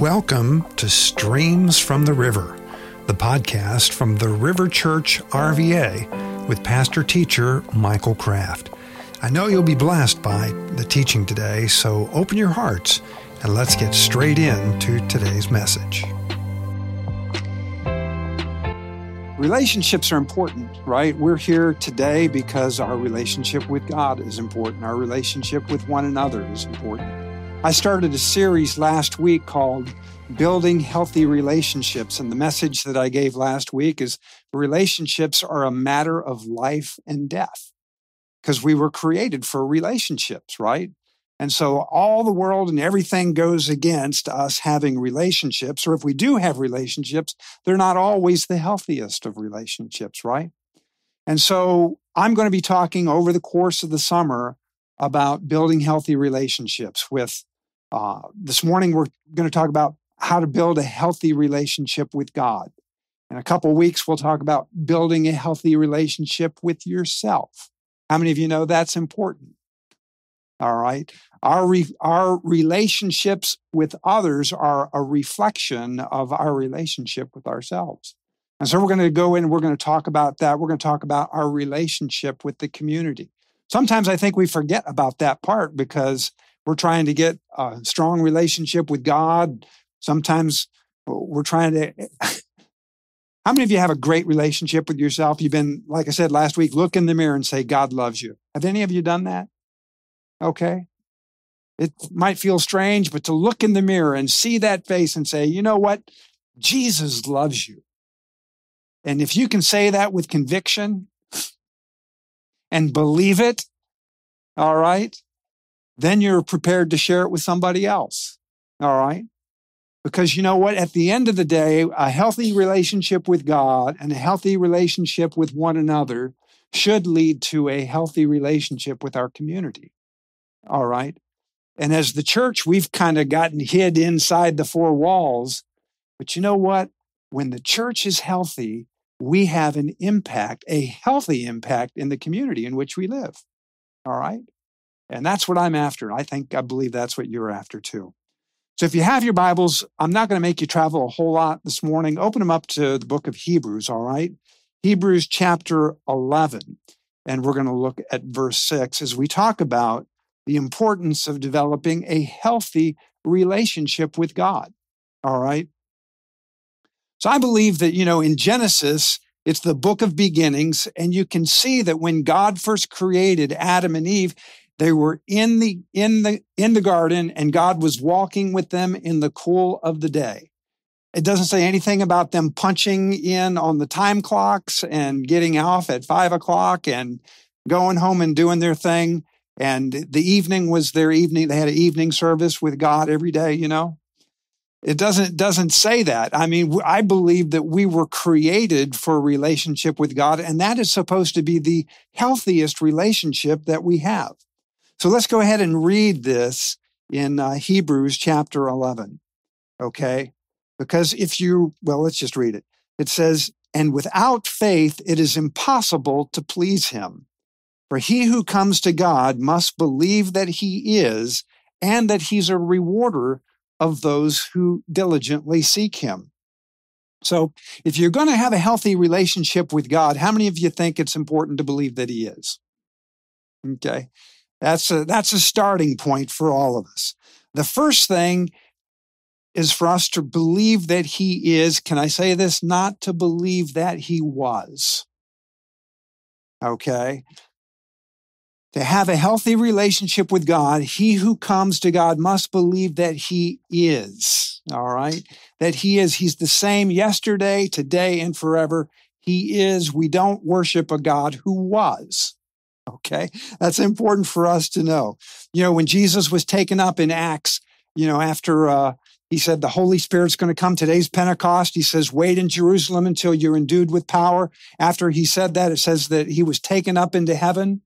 Welcome to Streams from the River, the podcast from the River Church RVA with pastor teacher Michael Kraft. I know you'll be blessed by the teaching today, so open your hearts and let's get straight into today's message. Relationships are important, right? We're here today because our relationship with God is important. Our relationship with one another is important. I started a series last week called Building Healthy Relationships. And the message that I gave last week is relationships are a matter of life and death because we were created for relationships, right? And so all the world and everything goes against us having relationships. Or if we do have relationships, they're not always the healthiest of relationships, right? And so I'm going to be talking over the course of the summer about building healthy relationships with uh, this morning, we're going to talk about how to build a healthy relationship with God. In a couple weeks, we'll talk about building a healthy relationship with yourself. How many of you know that's important? All right. Our, re- our relationships with others are a reflection of our relationship with ourselves. And so we're going to go in and we're going to talk about that. We're going to talk about our relationship with the community. Sometimes I think we forget about that part because we're trying to get a strong relationship with God. Sometimes uh, we're trying to. How many of you have a great relationship with yourself? You've been, like I said last week, look in the mirror and say, God loves you. Have any of you done that? Okay. It might feel strange, but to look in the mirror and see that face and say, you know what? Jesus loves you. And if you can say that with conviction and believe it, all right, then you're prepared to share it with somebody else. All right. Because you know what? At the end of the day, a healthy relationship with God and a healthy relationship with one another should lead to a healthy relationship with our community. All right. And as the church, we've kind of gotten hid inside the four walls. But you know what? When the church is healthy, we have an impact, a healthy impact in the community in which we live. All right. And that's what I'm after. I think, I believe that's what you're after too. So if you have your Bibles, I'm not going to make you travel a whole lot this morning. Open them up to the book of Hebrews, all right? Hebrews chapter 11. And we're going to look at verse 6 as we talk about the importance of developing a healthy relationship with God. All right. So I believe that, you know, in Genesis, it's the book of beginnings. And you can see that when God first created Adam and Eve, they were in the in the in the garden, and God was walking with them in the cool of the day. It doesn't say anything about them punching in on the time clocks and getting off at five o'clock and going home and doing their thing. And the evening was their evening. They had an evening service with God every day, you know. It doesn't doesn't say that. I mean, I believe that we were created for a relationship with God, and that is supposed to be the healthiest relationship that we have. So let's go ahead and read this in uh, Hebrews chapter 11. Okay. Because if you, well, let's just read it. It says, and without faith, it is impossible to please him. For he who comes to God must believe that he is and that he's a rewarder of those who diligently seek him. So, if you're going to have a healthy relationship with God, how many of you think it's important to believe that he is? Okay. That's a, that's a starting point for all of us. The first thing is for us to believe that he is, can I say this? Not to believe that he was. Okay. To have a healthy relationship with God, he who comes to God must believe that he is. All right. That he is, he's the same yesterday, today, and forever. He is. We don't worship a God who was. Okay. That's important for us to know. You know, when Jesus was taken up in Acts, you know, after uh, he said the Holy Spirit's going to come, today's Pentecost, he says, wait in Jerusalem until you're endued with power. After he said that, it says that he was taken up into heaven.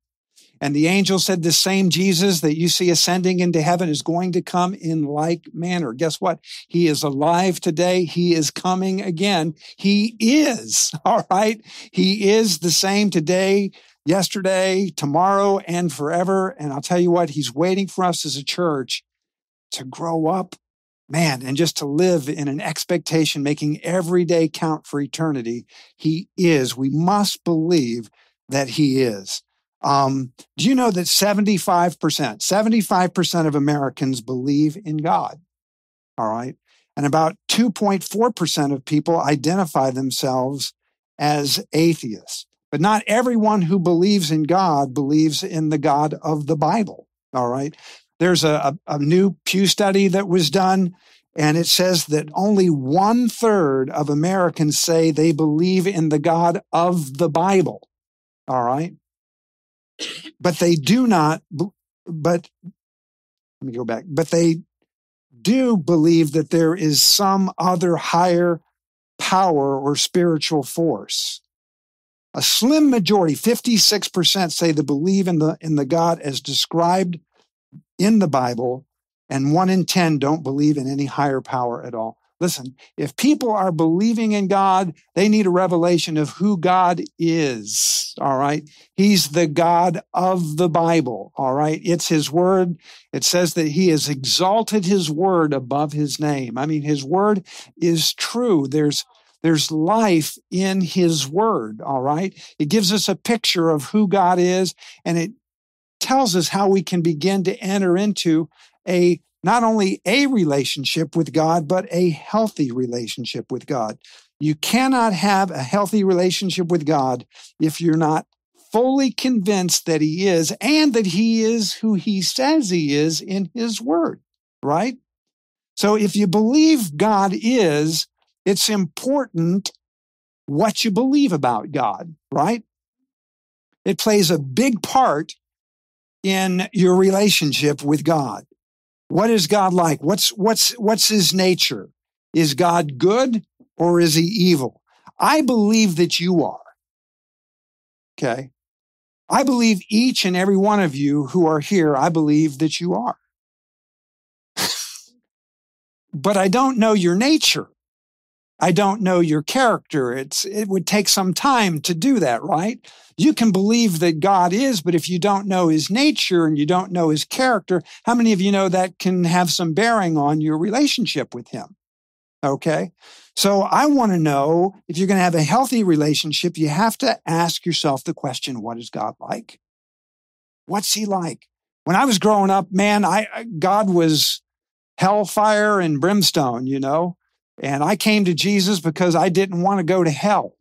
And the angel said, the same Jesus that you see ascending into heaven is going to come in like manner. Guess what? He is alive today. He is coming again. He is. All right. He is the same today, yesterday, tomorrow, and forever. And I'll tell you what, he's waiting for us as a church to grow up Man, and just to live in an expectation, making every day count for eternity, he is. We must believe that he is. Um, do you know that 75%, 75% of Americans believe in God? All right. And about 2.4% of people identify themselves as atheists. But not everyone who believes in God believes in the God of the Bible. All right. There's a, a, a new Pew study that was done, and it says that only one third of Americans say they believe in the God of the Bible. All right. But they do not, but let me go back, but they do believe that there is some other higher power or spiritual force. A slim majority, 56% say they believe in the, in the God as described in the Bible, and one in 10 don't believe in any higher power at all. Listen, if people are believing in God, they need a revelation of who God is. All right. He's the God of the Bible. All right. It's his word. It says that he has exalted his word above his name. I mean, his word is true. There's there's life in his word. All right. It gives us a picture of who God is and it tells us how we can begin to enter into a not only a relationship with God, but a healthy relationship with God. You cannot have a healthy relationship with God if you're not fully convinced that He is and that He is who He says He is in His Word, right? So if you believe God is, it's important what you believe about God, right? It plays a big part in your relationship with God. What is God like? What's, what's, what's his nature? Is God good or is he evil? I believe that you are. Okay. I believe each and every one of you who are here, I believe that you are. but I don't know your nature. I don't know your character. It's, it would take some time to do that, right? You can believe that God is, but if you don't know his nature and you don't know his character, how many of you know that can have some bearing on your relationship with him? Okay. So I want to know if you're going to have a healthy relationship, you have to ask yourself the question, what is God like? What's he like? When I was growing up, man, I, God was hellfire and brimstone, you know? And I came to Jesus because I didn't want to go to hell.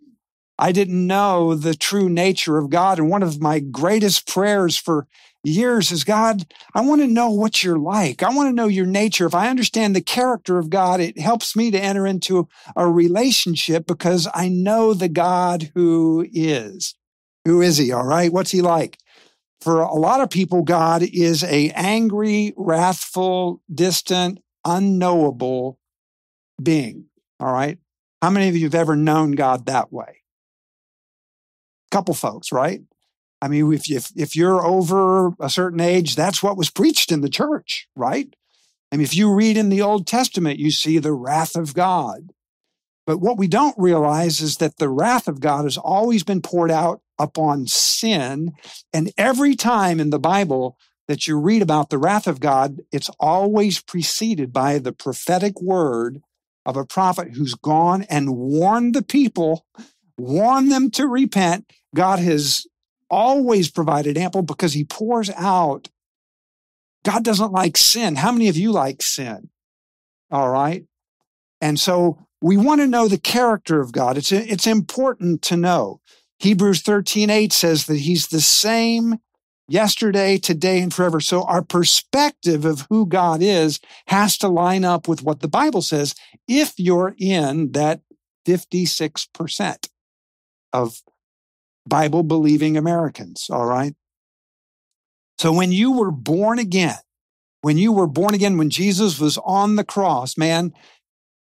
I didn't know the true nature of God. And one of my greatest prayers for years is God, I want to know what you're like. I want to know your nature. If I understand the character of God, it helps me to enter into a relationship because I know the God who is. Who is he? All right. What's he like? For a lot of people, God is a angry, wrathful, distant, unknowable being. All right. How many of you have ever known God that way? A couple folks, right? I mean, if, if, if you're over a certain age, that's what was preached in the church, right? I mean, if you read in the Old Testament, you see the wrath of God. But what we don't realize is that the wrath of God has always been poured out upon sin. And every time in the Bible that you read about the wrath of God, it's always preceded by the prophetic word of a prophet who's gone and warned the people, warned them to repent. God has always provided ample because he pours out. God doesn't like sin. How many of you like sin? All right. And so we want to know the character of God. It's, it's important to know. Hebrews 13, 8 says that he's the same yesterday, today, and forever. So our perspective of who God is has to line up with what the Bible says if you're in that 56% of Bible believing Americans. All right. So when you were born again, when you were born again, when Jesus was on the cross, man,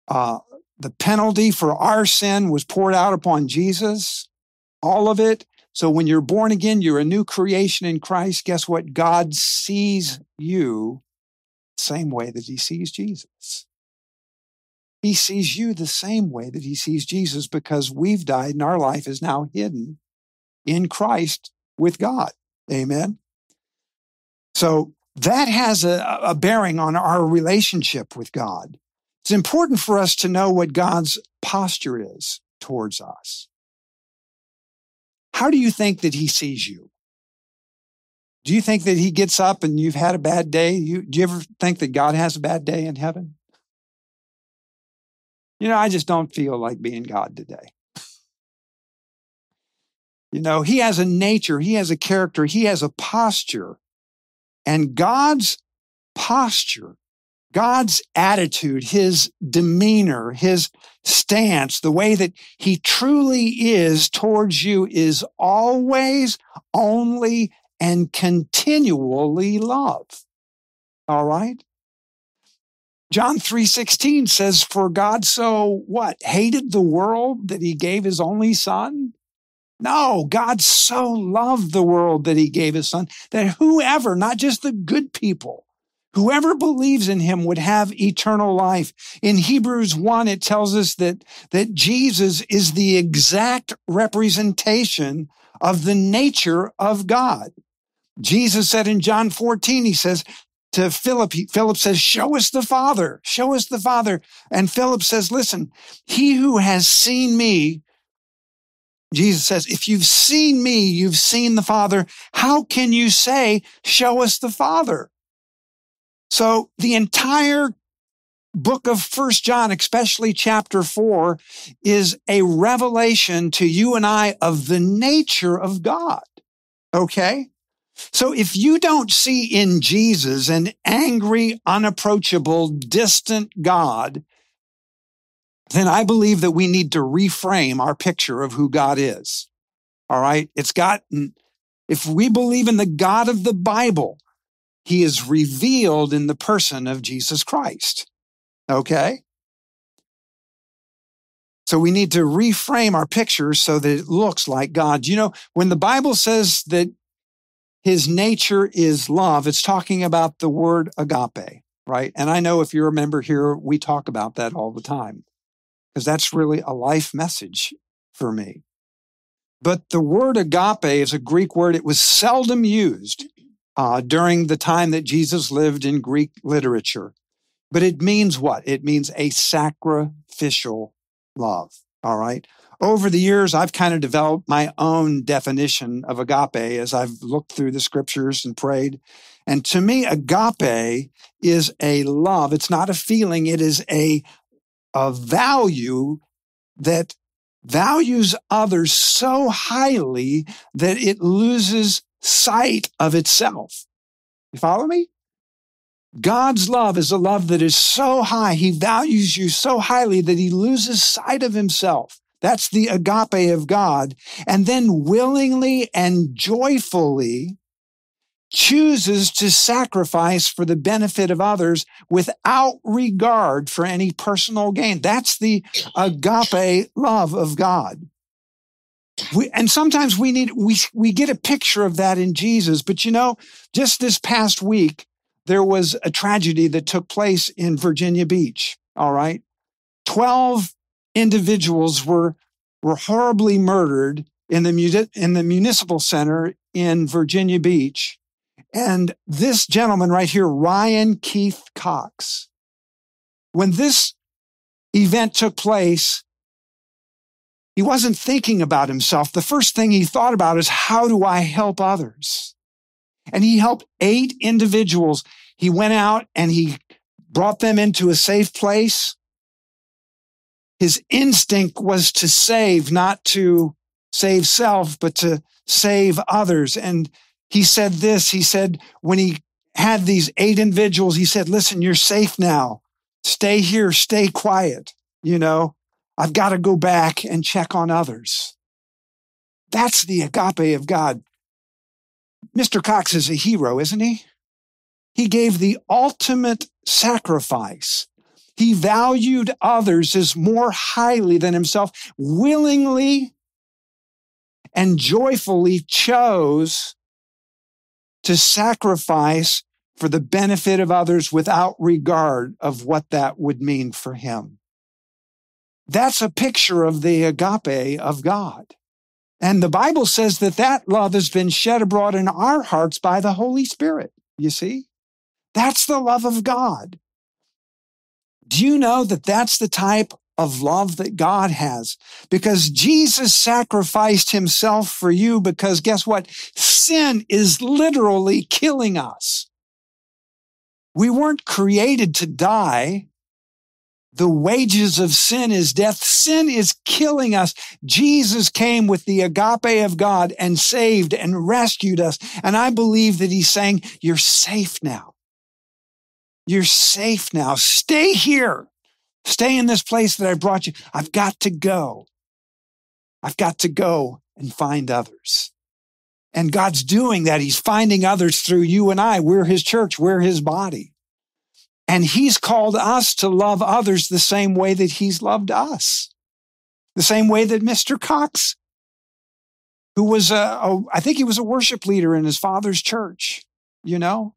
uh, the penalty for our sin was poured out upon Jesus, all of it. So when you're born again, you're a new creation in Christ. Guess what? God sees you the same way that he sees Jesus. He sees you the same way that he sees Jesus because we've died and our life is now hidden in Christ with God. Amen. So that has a, a bearing on our relationship with God. It's important for us to know what God's posture is towards us. How do you think that he sees you? Do you think that he gets up and you've had a bad day? You, do you ever think that God has a bad day in heaven? You know, I just don't feel like being God today. You know, he has a nature, he has a character, he has a posture. And God's posture, God's attitude, his demeanor, his stance, the way that he truly is towards you is always, only, and continually love. All right? John 3:16 says for God so what hated the world that he gave his only son no God so loved the world that he gave his son that whoever not just the good people whoever believes in him would have eternal life in Hebrews 1 it tells us that that Jesus is the exact representation of the nature of God Jesus said in John 14, he says, to Philip, Philip says, show us the Father, show us the Father. And Philip says, listen, he who has seen me, Jesus says, if you've seen me, you've seen the Father. How can you say, show us the Father? So the entire book of first John, especially chapter four, is a revelation to you and I of the nature of God. Okay. So if you don't see in Jesus an angry, unapproachable, distant God, then I believe that we need to reframe our picture of who God is. All right. It's got, if we believe in the God of the Bible, he is revealed in the person of Jesus Christ. Okay. So we need to reframe our picture so that it looks like God. You know, when the Bible says that his nature is love. It's talking about the word agape, right? And I know if you're a member here, we talk about that all the time because that's really a life message for me. But the word agape is a Greek word. It was seldom used uh, during the time that Jesus lived in Greek literature. But it means what? It means a sacrificial love. All right over the years, I've kind of developed my own definition of agape as I've looked through the scriptures and prayed. And to me, agape is a love. It's not a feeling. It is a, a value that values others so highly that it loses sight of itself. You follow me? God's love is a love that is so high. He values you so highly that he loses sight of himself. That's the agape of God. And then willingly and joyfully chooses to sacrifice for the benefit of others without regard for any personal gain. That's the agape love of God. We, and sometimes we need, we, we get a picture of that in Jesus. But you know, just this past week, there was a tragedy that took place in Virginia Beach. All right. 12 individuals were, were horribly murdered in the, in the municipal center in Virginia Beach. And this gentleman right here, Ryan Keith Cox, when this event took place, he wasn't thinking about himself. The first thing he thought about is, how do I help others? And he helped eight individuals. He went out and he brought them into a safe place his instinct was to save, not to save self, but to save others. And he said this, he said, when he had these eight individuals, he said, listen, you're safe now. Stay here, stay quiet. You know, I've got to go back and check on others. That's the agape of God. Mr. Cox is a hero, isn't he? He gave the ultimate sacrifice he valued others as more highly than himself, willingly and joyfully chose to sacrifice for the benefit of others without regard of what that would mean for him. That's a picture of the agape of God. And the Bible says that that love has been shed abroad in our hearts by the Holy Spirit. You see? That's the love of God. Do you know that that's the type of love that God has? Because Jesus sacrificed himself for you because guess what? Sin is literally killing us. We weren't created to die. The wages of sin is death. Sin is killing us. Jesus came with the agape of God and saved and rescued us. And I believe that he's saying, you're safe now. You're safe now. Stay here. Stay in this place that I brought you. I've got to go. I've got to go and find others. And God's doing that. He's finding others through you and I. We're his church. We're his body. And he's called us to love others the same way that he's loved us. The same way that Mr. Cox, who was a, a I think he was a worship leader in his father's church, you know?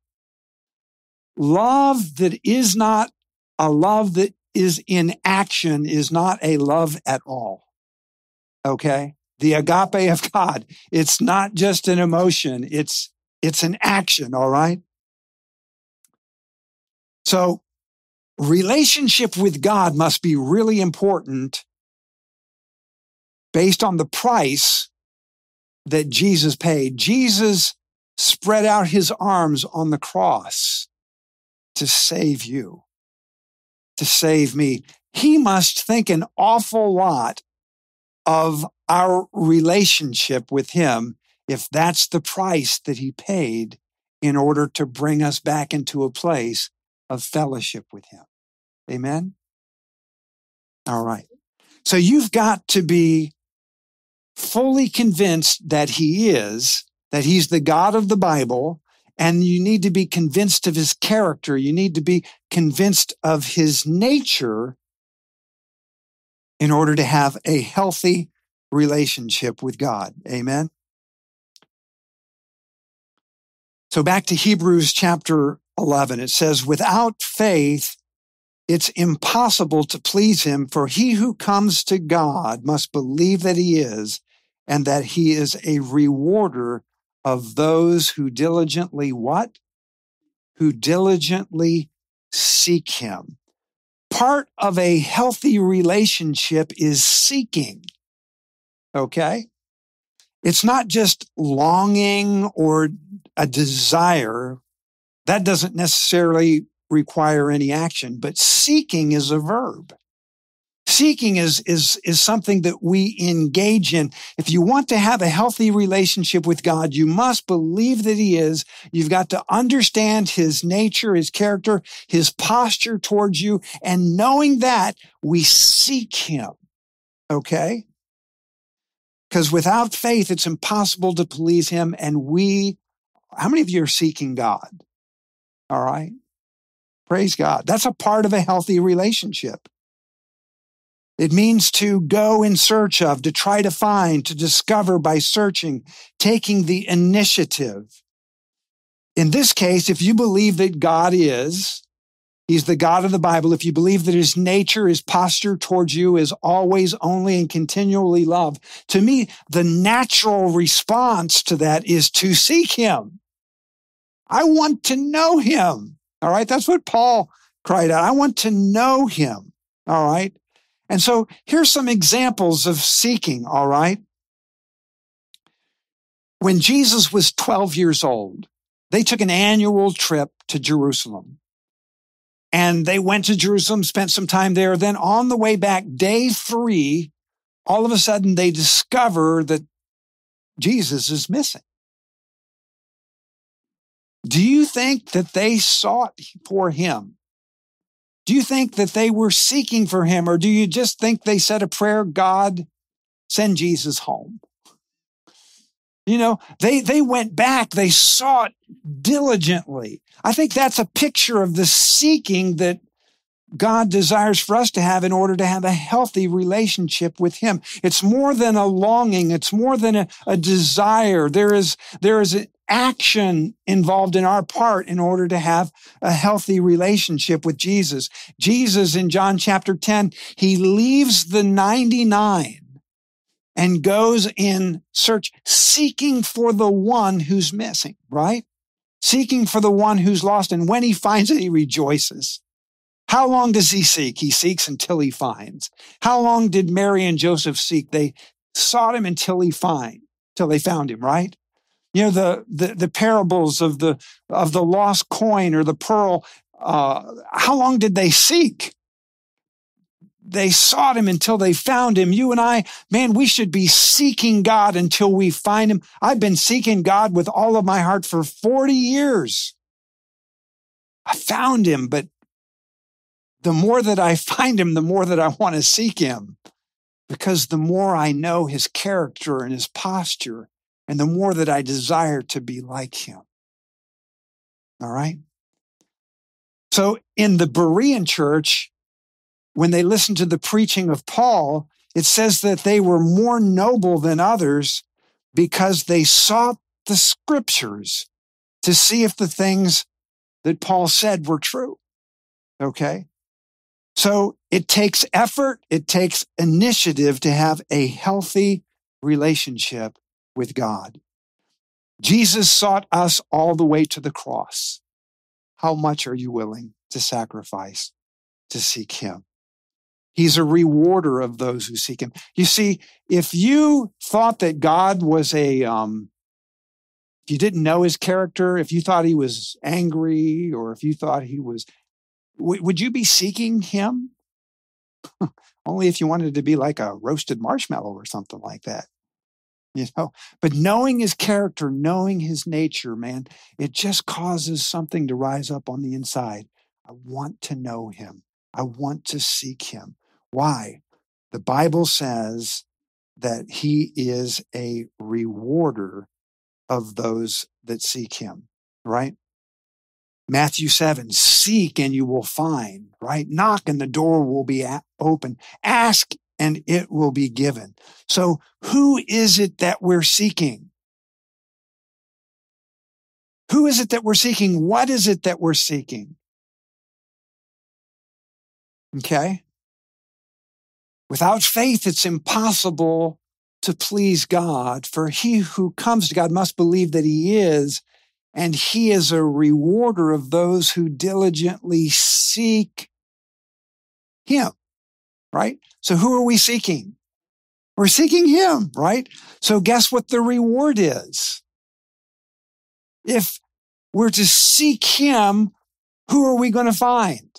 Love that is not a love that is in action is not a love at all. Okay. The agape of God. It's not just an emotion. It's, it's an action. All right. So relationship with God must be really important based on the price that Jesus paid. Jesus spread out his arms on the cross to save you, to save me. He must think an awful lot of our relationship with him if that's the price that he paid in order to bring us back into a place of fellowship with Him. Amen? All right. So you've got to be fully convinced that He is, that He's the God of the Bible, and you need to be convinced of His character. You need to be convinced of His nature in order to have a healthy relationship with God. Amen? So back to Hebrews chapter 11. It says, without faith, it's impossible to please him, for he who comes to God must believe that he is and that he is a rewarder of those who diligently what? Who diligently seek him. Part of a healthy relationship is seeking. Okay? It's not just longing or a desire, that doesn't necessarily require any action, but seeking is a verb. Seeking is, is, is something that we engage in. If you want to have a healthy relationship with God, you must believe that He is. You've got to understand His nature, His character, His posture towards you. And knowing that, we seek Him. Okay? Because without faith, it's impossible to please Him. And we, how many of you are seeking God? All right. Praise God. That's a part of a healthy relationship. It means to go in search of, to try to find, to discover by searching, taking the initiative. In this case, if you believe that God is, He's the God of the Bible. If you believe that his nature, his posture towards you is always, only, and continually love, to me, the natural response to that is to seek him. I want to know him. All right. That's what Paul cried out. I want to know him. All right. And so here's some examples of seeking. All right. When Jesus was 12 years old, they took an annual trip to Jerusalem. And they went to Jerusalem, spent some time there. Then on the way back, day three, all of a sudden they discover that Jesus is missing. Do you think that they sought for him? Do you think that they were seeking for him? Or do you just think they said a prayer, God, send Jesus home? You know, they, they went back, they sought diligently. I think that's a picture of the seeking that God desires for us to have in order to have a healthy relationship with Him. It's more than a longing. It's more than a, a desire. There is, there is action involved in our part in order to have a healthy relationship with Jesus. Jesus in John chapter 10, He leaves the 99 and goes in search, seeking for the one who's missing, right? Seeking for the one who's lost. And when he finds it, he rejoices. How long does he seek? He seeks until he finds. How long did Mary and Joseph seek? They sought him until he find, till they found him, right? You know, the, the, the parables of the, of the lost coin or the pearl. Uh, how long did they seek? They sought him until they found him. You and I, man, we should be seeking God until we find him. I've been seeking God with all of my heart for 40 years. I found him, but the more that I find him, the more that I want to seek him because the more I know his character and his posture, and the more that I desire to be like him. All right. So in the Berean church, when they listened to the preaching of Paul, it says that they were more noble than others because they sought the scriptures to see if the things that Paul said were true. Okay. So it takes effort, it takes initiative to have a healthy relationship with God. Jesus sought us all the way to the cross. How much are you willing to sacrifice to seek him? He's a rewarder of those who seek him. You see, if you thought that God was a, um, if you didn't know his character, if you thought he was angry, or if you thought he was w- would you be seeking him? Only if you wanted to be like a roasted marshmallow or something like that. You know, but knowing his character, knowing his nature, man, it just causes something to rise up on the inside. I want to know him. I want to seek him. Why? The Bible says that he is a rewarder of those that seek him, right? Matthew 7, seek and you will find, right? Knock and the door will be open. Ask and it will be given. So who is it that we're seeking? Who is it that we're seeking? What is it that we're seeking? Okay. Without faith, it's impossible to please God, for he who comes to God must believe that he is and he is a rewarder of those who diligently seek him, right? So who are we seeking? We're seeking him, right? So guess what the reward is? If we're to seek him, who are we going to find?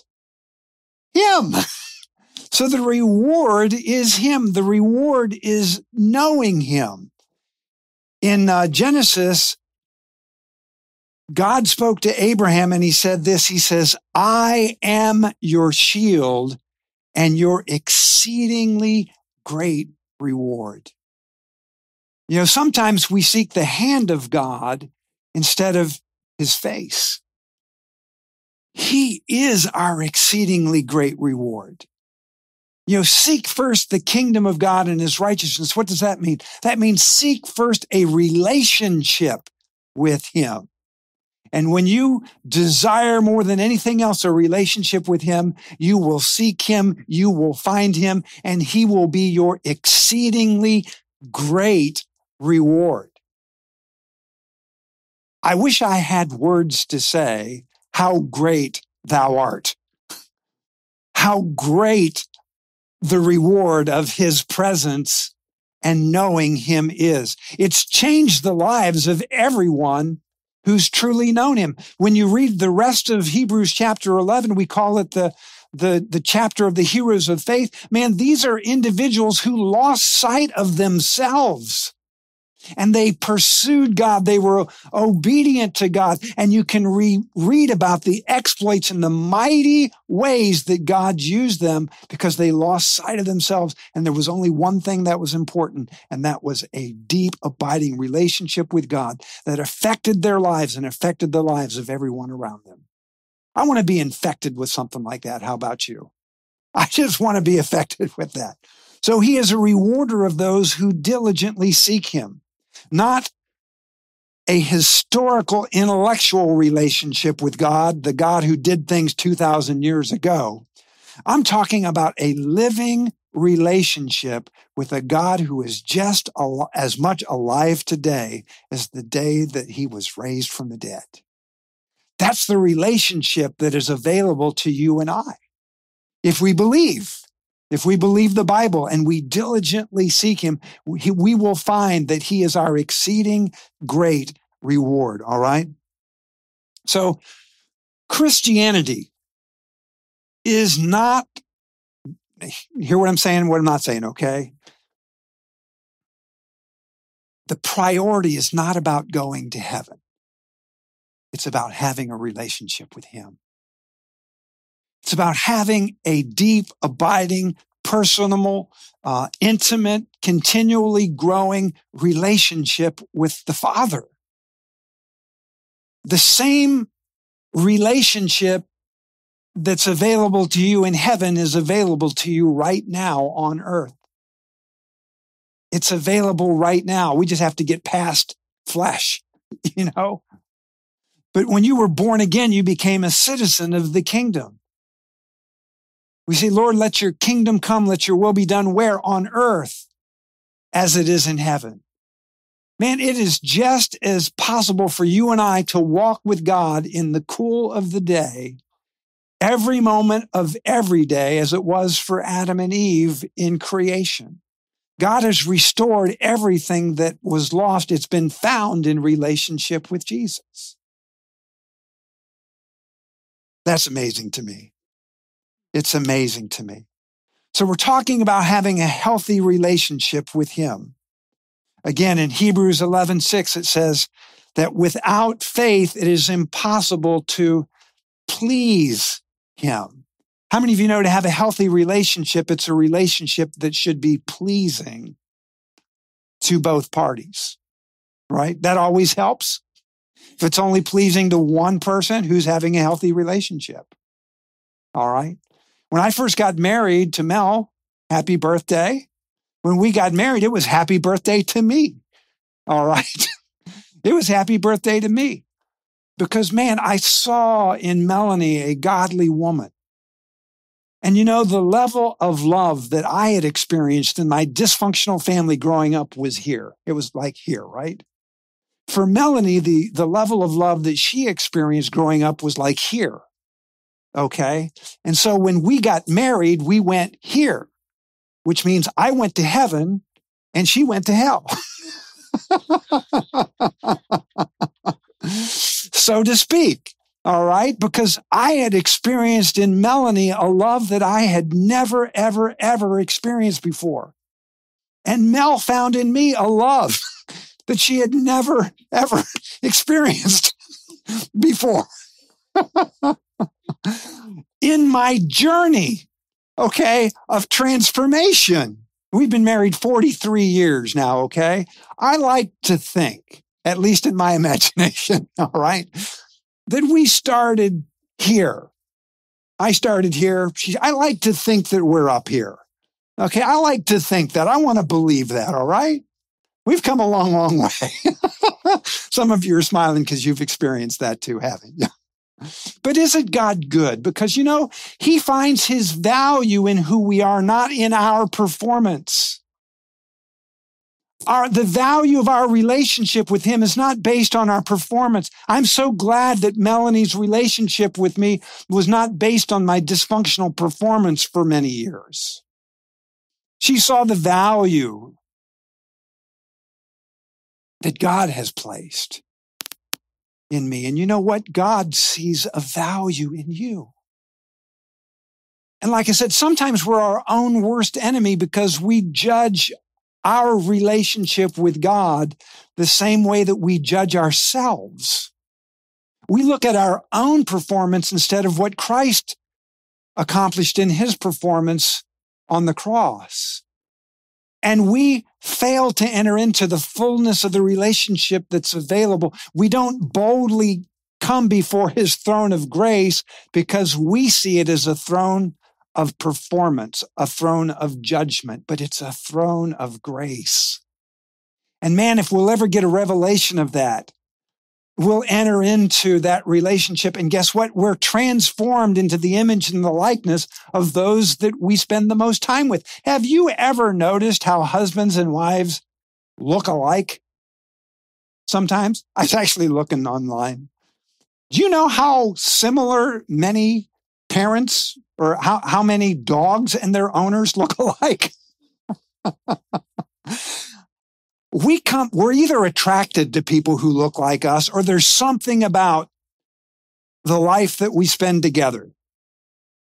Him. so the reward is him. The reward is knowing him. In uh, Genesis, God spoke to Abraham and he said this He says, I am your shield and your exceedingly great reward. You know, sometimes we seek the hand of God instead of his face. He is our exceedingly great reward. You know, seek first the kingdom of God and his righteousness. What does that mean? That means seek first a relationship with him. And when you desire more than anything else a relationship with him, you will seek him, you will find him, and he will be your exceedingly great reward. I wish I had words to say how great thou art. How great the reward of his presence and knowing him is. It's changed the lives of everyone who's truly known him. When you read the rest of Hebrews chapter 11, we call it the the, the chapter of the heroes of faith. Man, these are individuals who lost sight of themselves and they pursued God. They were obedient to God. And you can re- read about the exploits and the mighty ways that God used them because they lost sight of themselves. And there was only one thing that was important, and that was a deep, abiding relationship with God that affected their lives and affected the lives of everyone around them. I want to be infected with something like that. How about you? I just want to be affected with that. So he is a rewarder of those who diligently seek him not a historical intellectual relationship with God, the God who did things 2000 years ago. I'm talking about a living relationship with a God who is just al- as much alive today as the day that he was raised from the dead. That's the relationship that is available to you and I. If we believe, if we believe the Bible and we diligently seek him, we, will find that he is our exceeding great reward. All right. So Christianity is not, hear what I'm saying, what I'm not saying, okay? The priority is not about going to heaven. It's about having a relationship with Him. It's about having a deep, abiding, personal, uh, intimate, continually growing relationship with the Father. The same relationship that's available to you in heaven is available to you right now on earth. It's available right now. We just have to get past flesh, you know? But when you were born again, you became a citizen of the kingdom. We say, Lord, let your kingdom come, let your will be done where? On earth as it is in heaven. Man, it is just as possible for you and I to walk with God in the cool of the day every moment of every day as it was for Adam and Eve in creation. God has restored everything that was lost. It's been found in relationship with Jesus. That's amazing to me. It's amazing to me. So we're talking about having a healthy relationship with him. Again, in Hebrews 11, 6, it says that without faith, it is impossible to please him. How many of you know to have a healthy relationship, it's a relationship that should be pleasing to both parties, right? That always helps. If it's only pleasing to one person who's having a healthy relationship. All right. When I first got married to Mel, happy birthday. When we got married, it was happy birthday to me. All right. it was happy birthday to me because man, I saw in Melanie a godly woman. And you know, the level of love that I had experienced in my dysfunctional family growing up was here. It was like here, right? For Melanie, the, the level of love that she experienced growing up was like here. Okay. And so when we got married, we went here, which means I went to heaven and she went to hell. so to speak. All right. Because I had experienced in Melanie a love that I had never, ever, ever experienced before. And Mel found in me a love that she had never, ever experienced before. In my journey, okay, of transformation. We've been married 43 years now, okay? I like to think at least in my imagination, all right, that we started here. I started here. I like to think that we're up here. Okay. I like to think that. I want to believe that. All right. We've come a long, long way. Some of you are smiling because you've experienced that too, haven't you? But isn't God good? Because, you know, He finds His value in who we are, not in our performance our, the value of our relationship with him is not based on our performance. I'm so glad that Melanie's relationship with me was not based on my dysfunctional performance for many years. She saw the value that God has placed in me. And you know what? God sees a value in you. And like I said, sometimes we're our own worst enemy because we judge our relationship with God the same way that we judge ourselves. We look at our own performance instead of what Christ accomplished in his performance on the cross. And we fail to enter into the fullness of the relationship that's available. We don't boldly come before his throne of grace because we see it as a throne of performance, a throne of judgment, but it's a throne of grace. And man, if we'll ever get a revelation of that, we'll enter into that relationship. And guess what? We're transformed into the image and the likeness of those that we spend the most time with. Have you ever noticed how husbands and wives look alike? Sometimes I was actually looking online. Do you know how similar many parents or how, how many dogs and their owners look alike? we come, we're either attracted to people who look like us or there's something about the life that we spend together.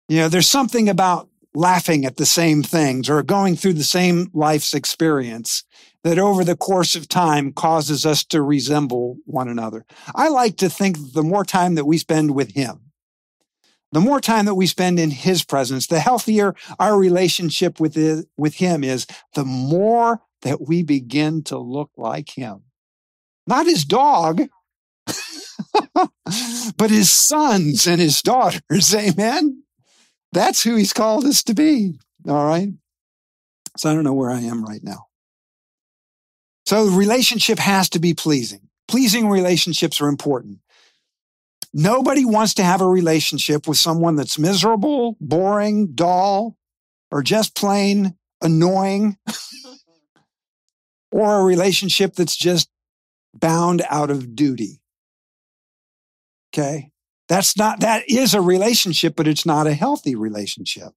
You know, there's something about laughing at the same things or going through the same life's experience that over the course of time causes us to resemble one another. I like to think the more time that we spend with him, the more time that we spend in his presence, the healthier our relationship with, it, with him is, the more that we begin to look like him. Not his dog, but his sons and his daughters. Amen. That's who he's called us to be. All right. So I don't know where I am right now. So the relationship has to be pleasing. Pleasing relationships are important. Nobody wants to have a relationship with someone that's miserable, boring, dull, or just plain annoying, or a relationship that's just bound out of duty. Okay. That's not, that is a relationship, but it's not a healthy relationship.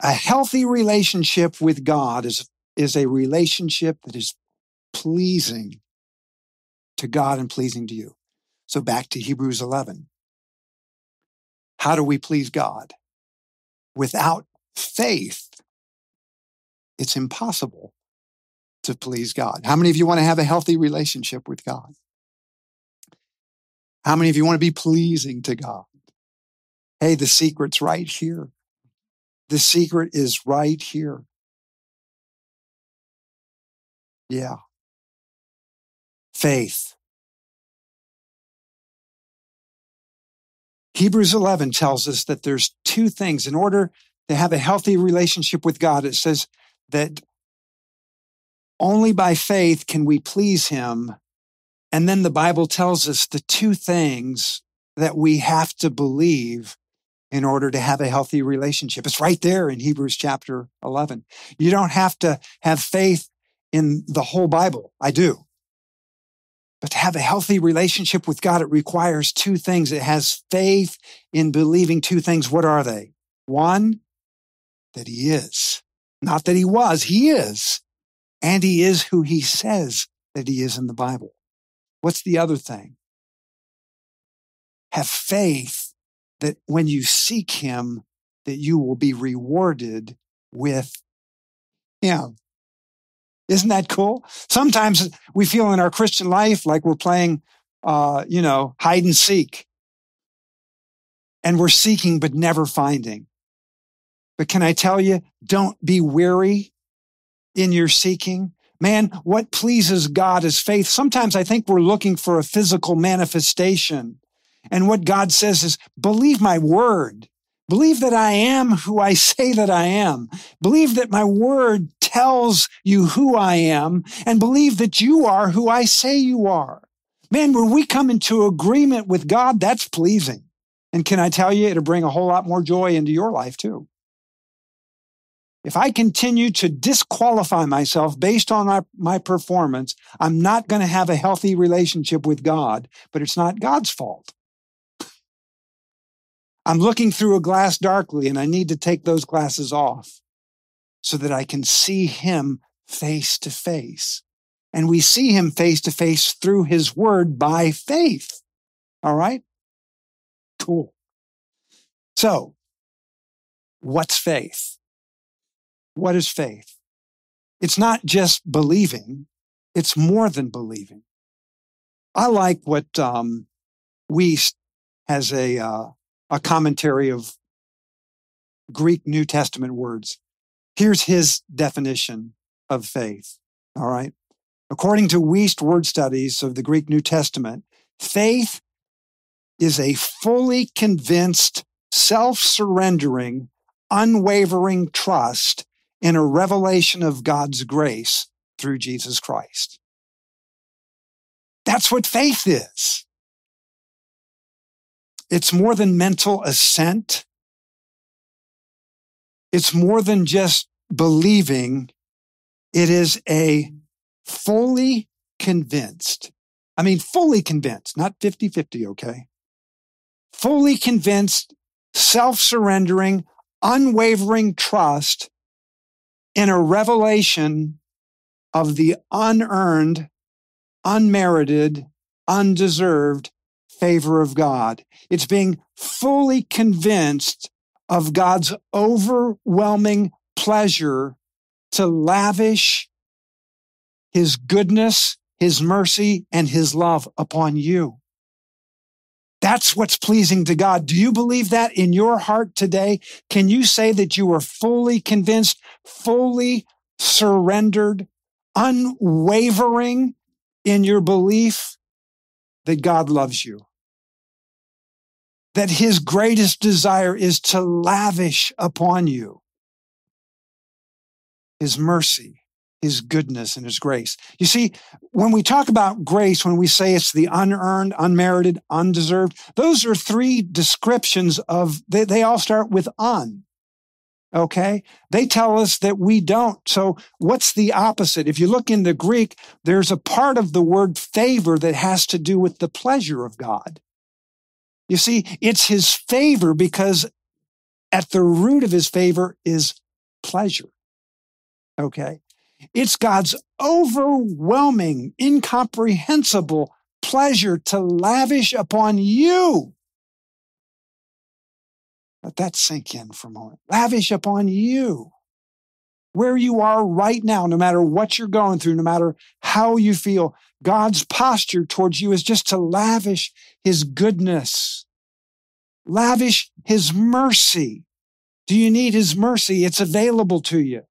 A healthy relationship with God is, is a relationship that is pleasing to God and pleasing to you. So back to Hebrews 11. How do we please God? Without faith, it's impossible to please God. How many of you want to have a healthy relationship with God? How many of you want to be pleasing to God? Hey, the secret's right here. The secret is right here. Yeah. Faith. Hebrews 11 tells us that there's two things in order to have a healthy relationship with God. It says that only by faith can we please him. And then the Bible tells us the two things that we have to believe in order to have a healthy relationship. It's right there in Hebrews chapter 11. You don't have to have faith in the whole Bible. I do. But to have a healthy relationship with God, it requires two things. It has faith in believing two things. What are they? One, that he is. Not that he was, he is. And he is who he says that he is in the Bible. What's the other thing? Have faith that when you seek him, that you will be rewarded with him. Isn't that cool? Sometimes we feel in our Christian life like we're playing, uh, you know, hide and seek. And we're seeking, but never finding. But can I tell you, don't be weary in your seeking. Man, what pleases God is faith. Sometimes I think we're looking for a physical manifestation. And what God says is, believe my word. Believe that I am who I say that I am. Believe that my word tells you who I am and believe that you are who I say you are. Man, when we come into agreement with God, that's pleasing. And can I tell you, it'll bring a whole lot more joy into your life too. If I continue to disqualify myself based on my, my performance, I'm not going to have a healthy relationship with God, but it's not God's fault. I'm looking through a glass darkly and I need to take those glasses off so that I can see him face to face. And we see him face to face through his word by faith. All right? Cool. So, what's faith? What is faith? It's not just believing, it's more than believing. I like what um, Wuest has a uh, a commentary of Greek New Testament words. Here's his definition of faith. All right. According to Wuest word studies of the Greek New Testament, faith is a fully convinced, self surrendering, unwavering trust in a revelation of God's grace through Jesus Christ. That's what faith is. It's more than mental assent. It's more than just believing. It is a fully convinced. I mean, fully convinced, not 50 50, okay? Fully convinced, self surrendering, unwavering trust in a revelation of the unearned, unmerited, undeserved favor of God. It's being fully convinced of God's overwhelming pleasure to lavish his goodness, his mercy, and his love upon you. That's what's pleasing to God. Do you believe that in your heart today? Can you say that you are fully convinced, fully surrendered, unwavering in your belief that God loves you? That his greatest desire is to lavish upon you his mercy, his goodness and his grace. You see, when we talk about grace, when we say it's the unearned, unmerited, undeserved, those are three descriptions of, they, they all start with un. Okay. They tell us that we don't. So what's the opposite? If you look in the Greek, there's a part of the word favor that has to do with the pleasure of God. You see, it's his favor because at the root of his favor is pleasure. Okay. It's God's overwhelming, incomprehensible pleasure to lavish upon you. Let that sink in for a moment. Lavish upon you. Where you are right now, no matter what you're going through, no matter how you feel, God's posture towards you is just to lavish his goodness, lavish his mercy. Do you need his mercy? It's available to you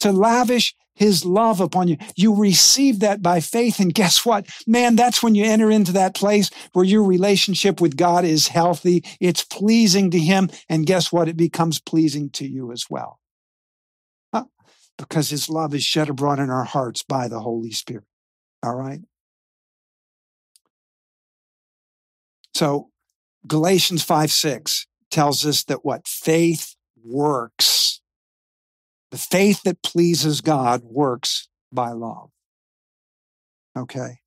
to lavish his love upon you. You receive that by faith. And guess what? Man, that's when you enter into that place where your relationship with God is healthy. It's pleasing to him. And guess what? It becomes pleasing to you as well. Huh? Because his love is shed abroad in our hearts by the Holy Spirit. All right. So Galatians 5 6 tells us that what faith works the faith that pleases God works by love. Okay.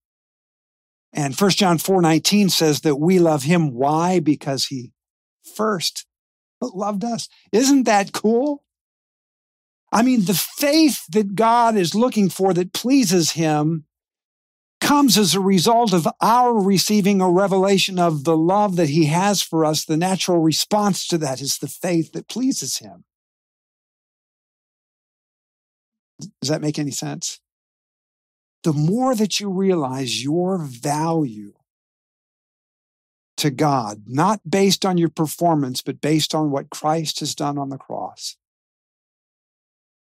And 1 John 4 19 says that we love him. Why? Because he first loved us. Isn't that cool? I mean, the faith that God is looking for that pleases him comes as a result of our receiving a revelation of the love that he has for us. The natural response to that is the faith that pleases him. Does that make any sense? The more that you realize your value to God, not based on your performance, but based on what Christ has done on the cross.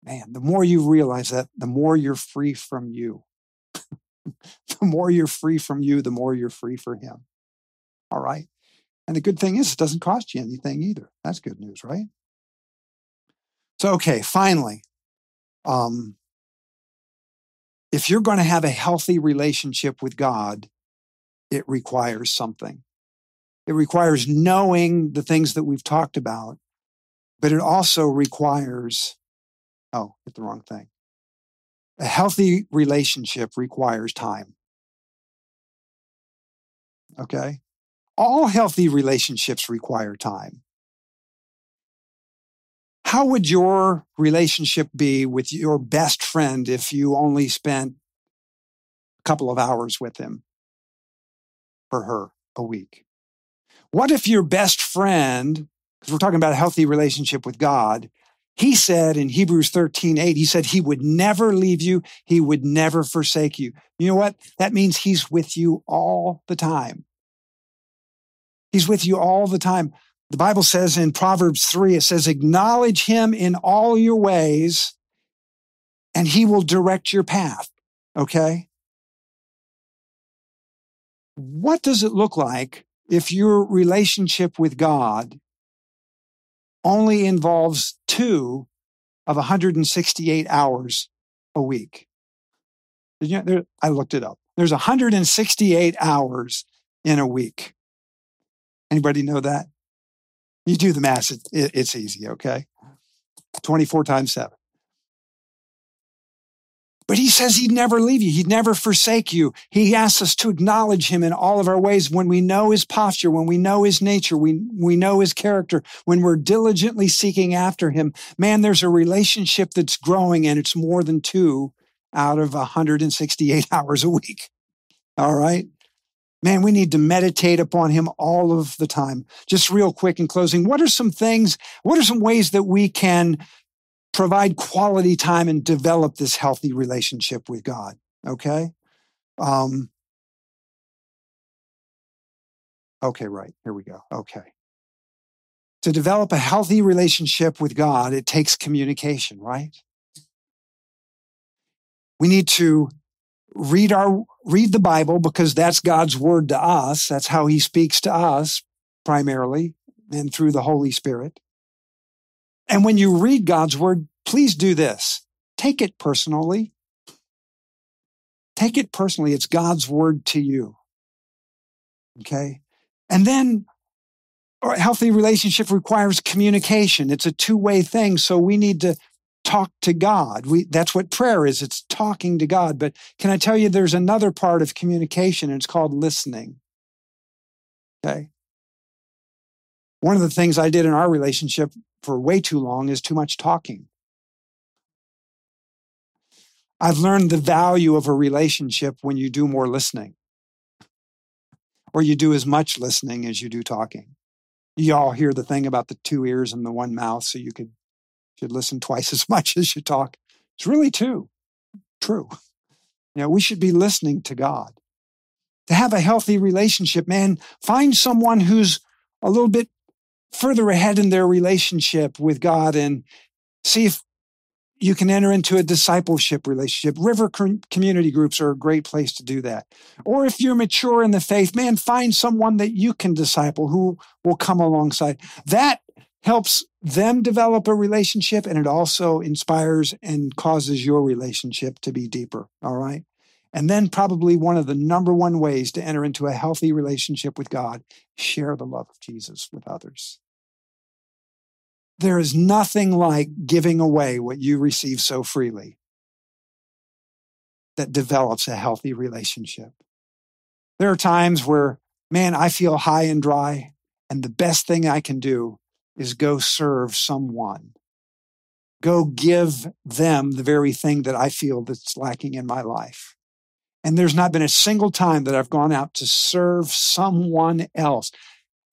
Man, the more you realize that, the more you're free from you. the more you're free from you, the more you're free for Him. All right. And the good thing is, it doesn't cost you anything either. That's good news, right? So, okay, finally, um, if you're going to have a healthy relationship with God, it requires something. It requires knowing the things that we've talked about, but it also requires, oh, hit the wrong thing. A healthy relationship requires time. Okay? All healthy relationships require time. How would your relationship be with your best friend if you only spent a couple of hours with him or her a week? What if your best friend, because we're talking about a healthy relationship with God, he said in Hebrews 13, 8, he said he would never leave you. He would never forsake you. You know what? That means he's with you all the time. He's with you all the time. The Bible says in Proverbs 3, it says, acknowledge him in all your ways and he will direct your path. Okay. What does it look like if your relationship with God only involves two of 168 hours a week? I looked it up. There's 168 hours in a week. Anybody know that? You do the math, it, it, it's easy, okay? 24 times 7. But he says he'd never leave you. He'd never forsake you. He asks us to acknowledge him in all of our ways when we know his posture, when we know his nature, we, we know his character, when we're diligently seeking after him. Man, there's a relationship that's growing and it's more than two out of 168 hours a week. All right. Man, we need to meditate upon him all of the time. Just real quick in closing, what are some things, what are some ways that we can provide quality time and develop this healthy relationship with God? Okay. Um, okay, right. Here we go. Okay. To develop a healthy relationship with God, it takes communication, right? We need to read our read the Bible because that's God's word to us. That's how he speaks to us primarily and through the Holy Spirit. And when you read God's word, please do this. Take it personally. Take it personally. It's God's word to you. Okay. And then a healthy relationship requires communication. It's a two way thing. So we need to talk to God. We, that's what prayer is. It's talking to God. But can I tell you, there's another part of communication, and it's called listening. Okay. One of the things I did in our relationship for way too long is too much talking. I've learned the value of a relationship when you do more listening, or you do as much listening as you do talking. You all hear the thing about the two ears and the one mouth, so you could should listen twice as much as you talk. It's really true. True. You know, we should be listening to God. To have a healthy relationship, man, find someone who's a little bit further ahead in their relationship with God and see if you can enter into a discipleship relationship. River community groups are a great place to do that. Or if you're mature in the faith, man, find someone that you can disciple who will come alongside. That helps them develop a relationship and it also inspires and causes your relationship to be deeper. All right. And then, probably one of the number one ways to enter into a healthy relationship with God, share the love of Jesus with others. There is nothing like giving away what you receive so freely that develops a healthy relationship. There are times where, man, I feel high and dry, and the best thing I can do is go serve someone. Go give them the very thing that I feel that's lacking in my life. And there's not been a single time that I've gone out to serve someone else.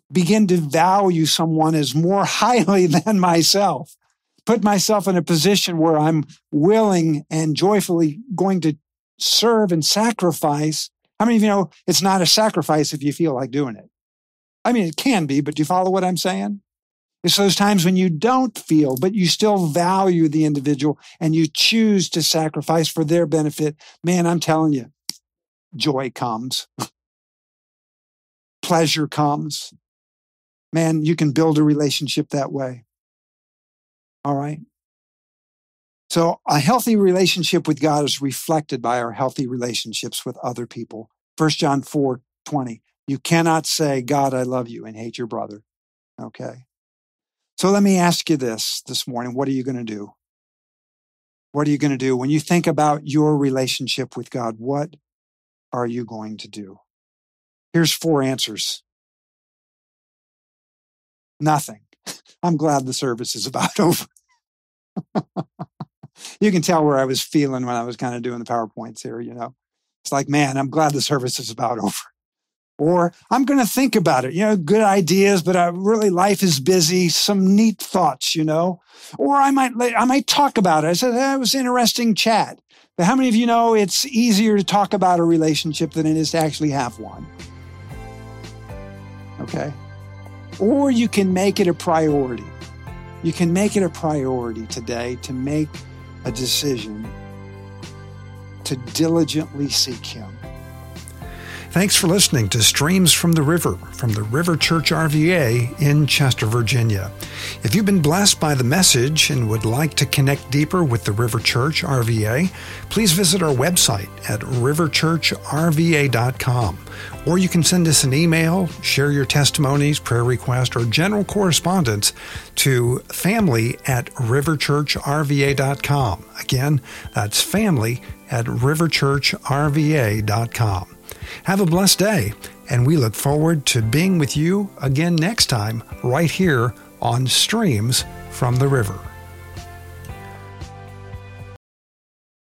Begin to value someone as more highly than myself. Put myself in a position where I'm willing and joyfully going to serve and sacrifice. How many of you know it's not a sacrifice if you feel like doing it? I mean, it can be, but do you follow what I'm saying? It's those times when you don't feel, but you still value the individual and you choose to sacrifice for their benefit. Man, I'm telling you, joy comes, pleasure comes. Man, you can build a relationship that way. All right. So a healthy relationship with God is reflected by our healthy relationships with other people. 1 John 4 20. You cannot say, God, I love you and hate your brother. Okay. So let me ask you this this morning. What are you going to do? What are you going to do when you think about your relationship with God? What are you going to do? Here's four answers. Nothing. I'm glad the service is about over. you can tell where I was feeling when I was kind of doing the PowerPoints here, you know. It's like, man, I'm glad the service is about over. Or I'm going to think about it. You know, good ideas, but I, really life is busy. Some neat thoughts, you know. Or I might I might talk about it. I said that was interesting chat. But how many of you know it's easier to talk about a relationship than it is to actually have one? Okay. Or you can make it a priority. You can make it a priority today to make a decision to diligently seek Him Thanks for listening to Streams from the River from the River Church RVA in Chester, Virginia. If you've been blessed by the message and would like to connect deeper with the River Church RVA, please visit our website at riverchurchrva.com. Or you can send us an email, share your testimonies, prayer request, or general correspondence to family at riverchurchrva.com. Again, that's family at riverchurchrva.com. Have a blessed day, and we look forward to being with you again next time, right here on Streams from the River.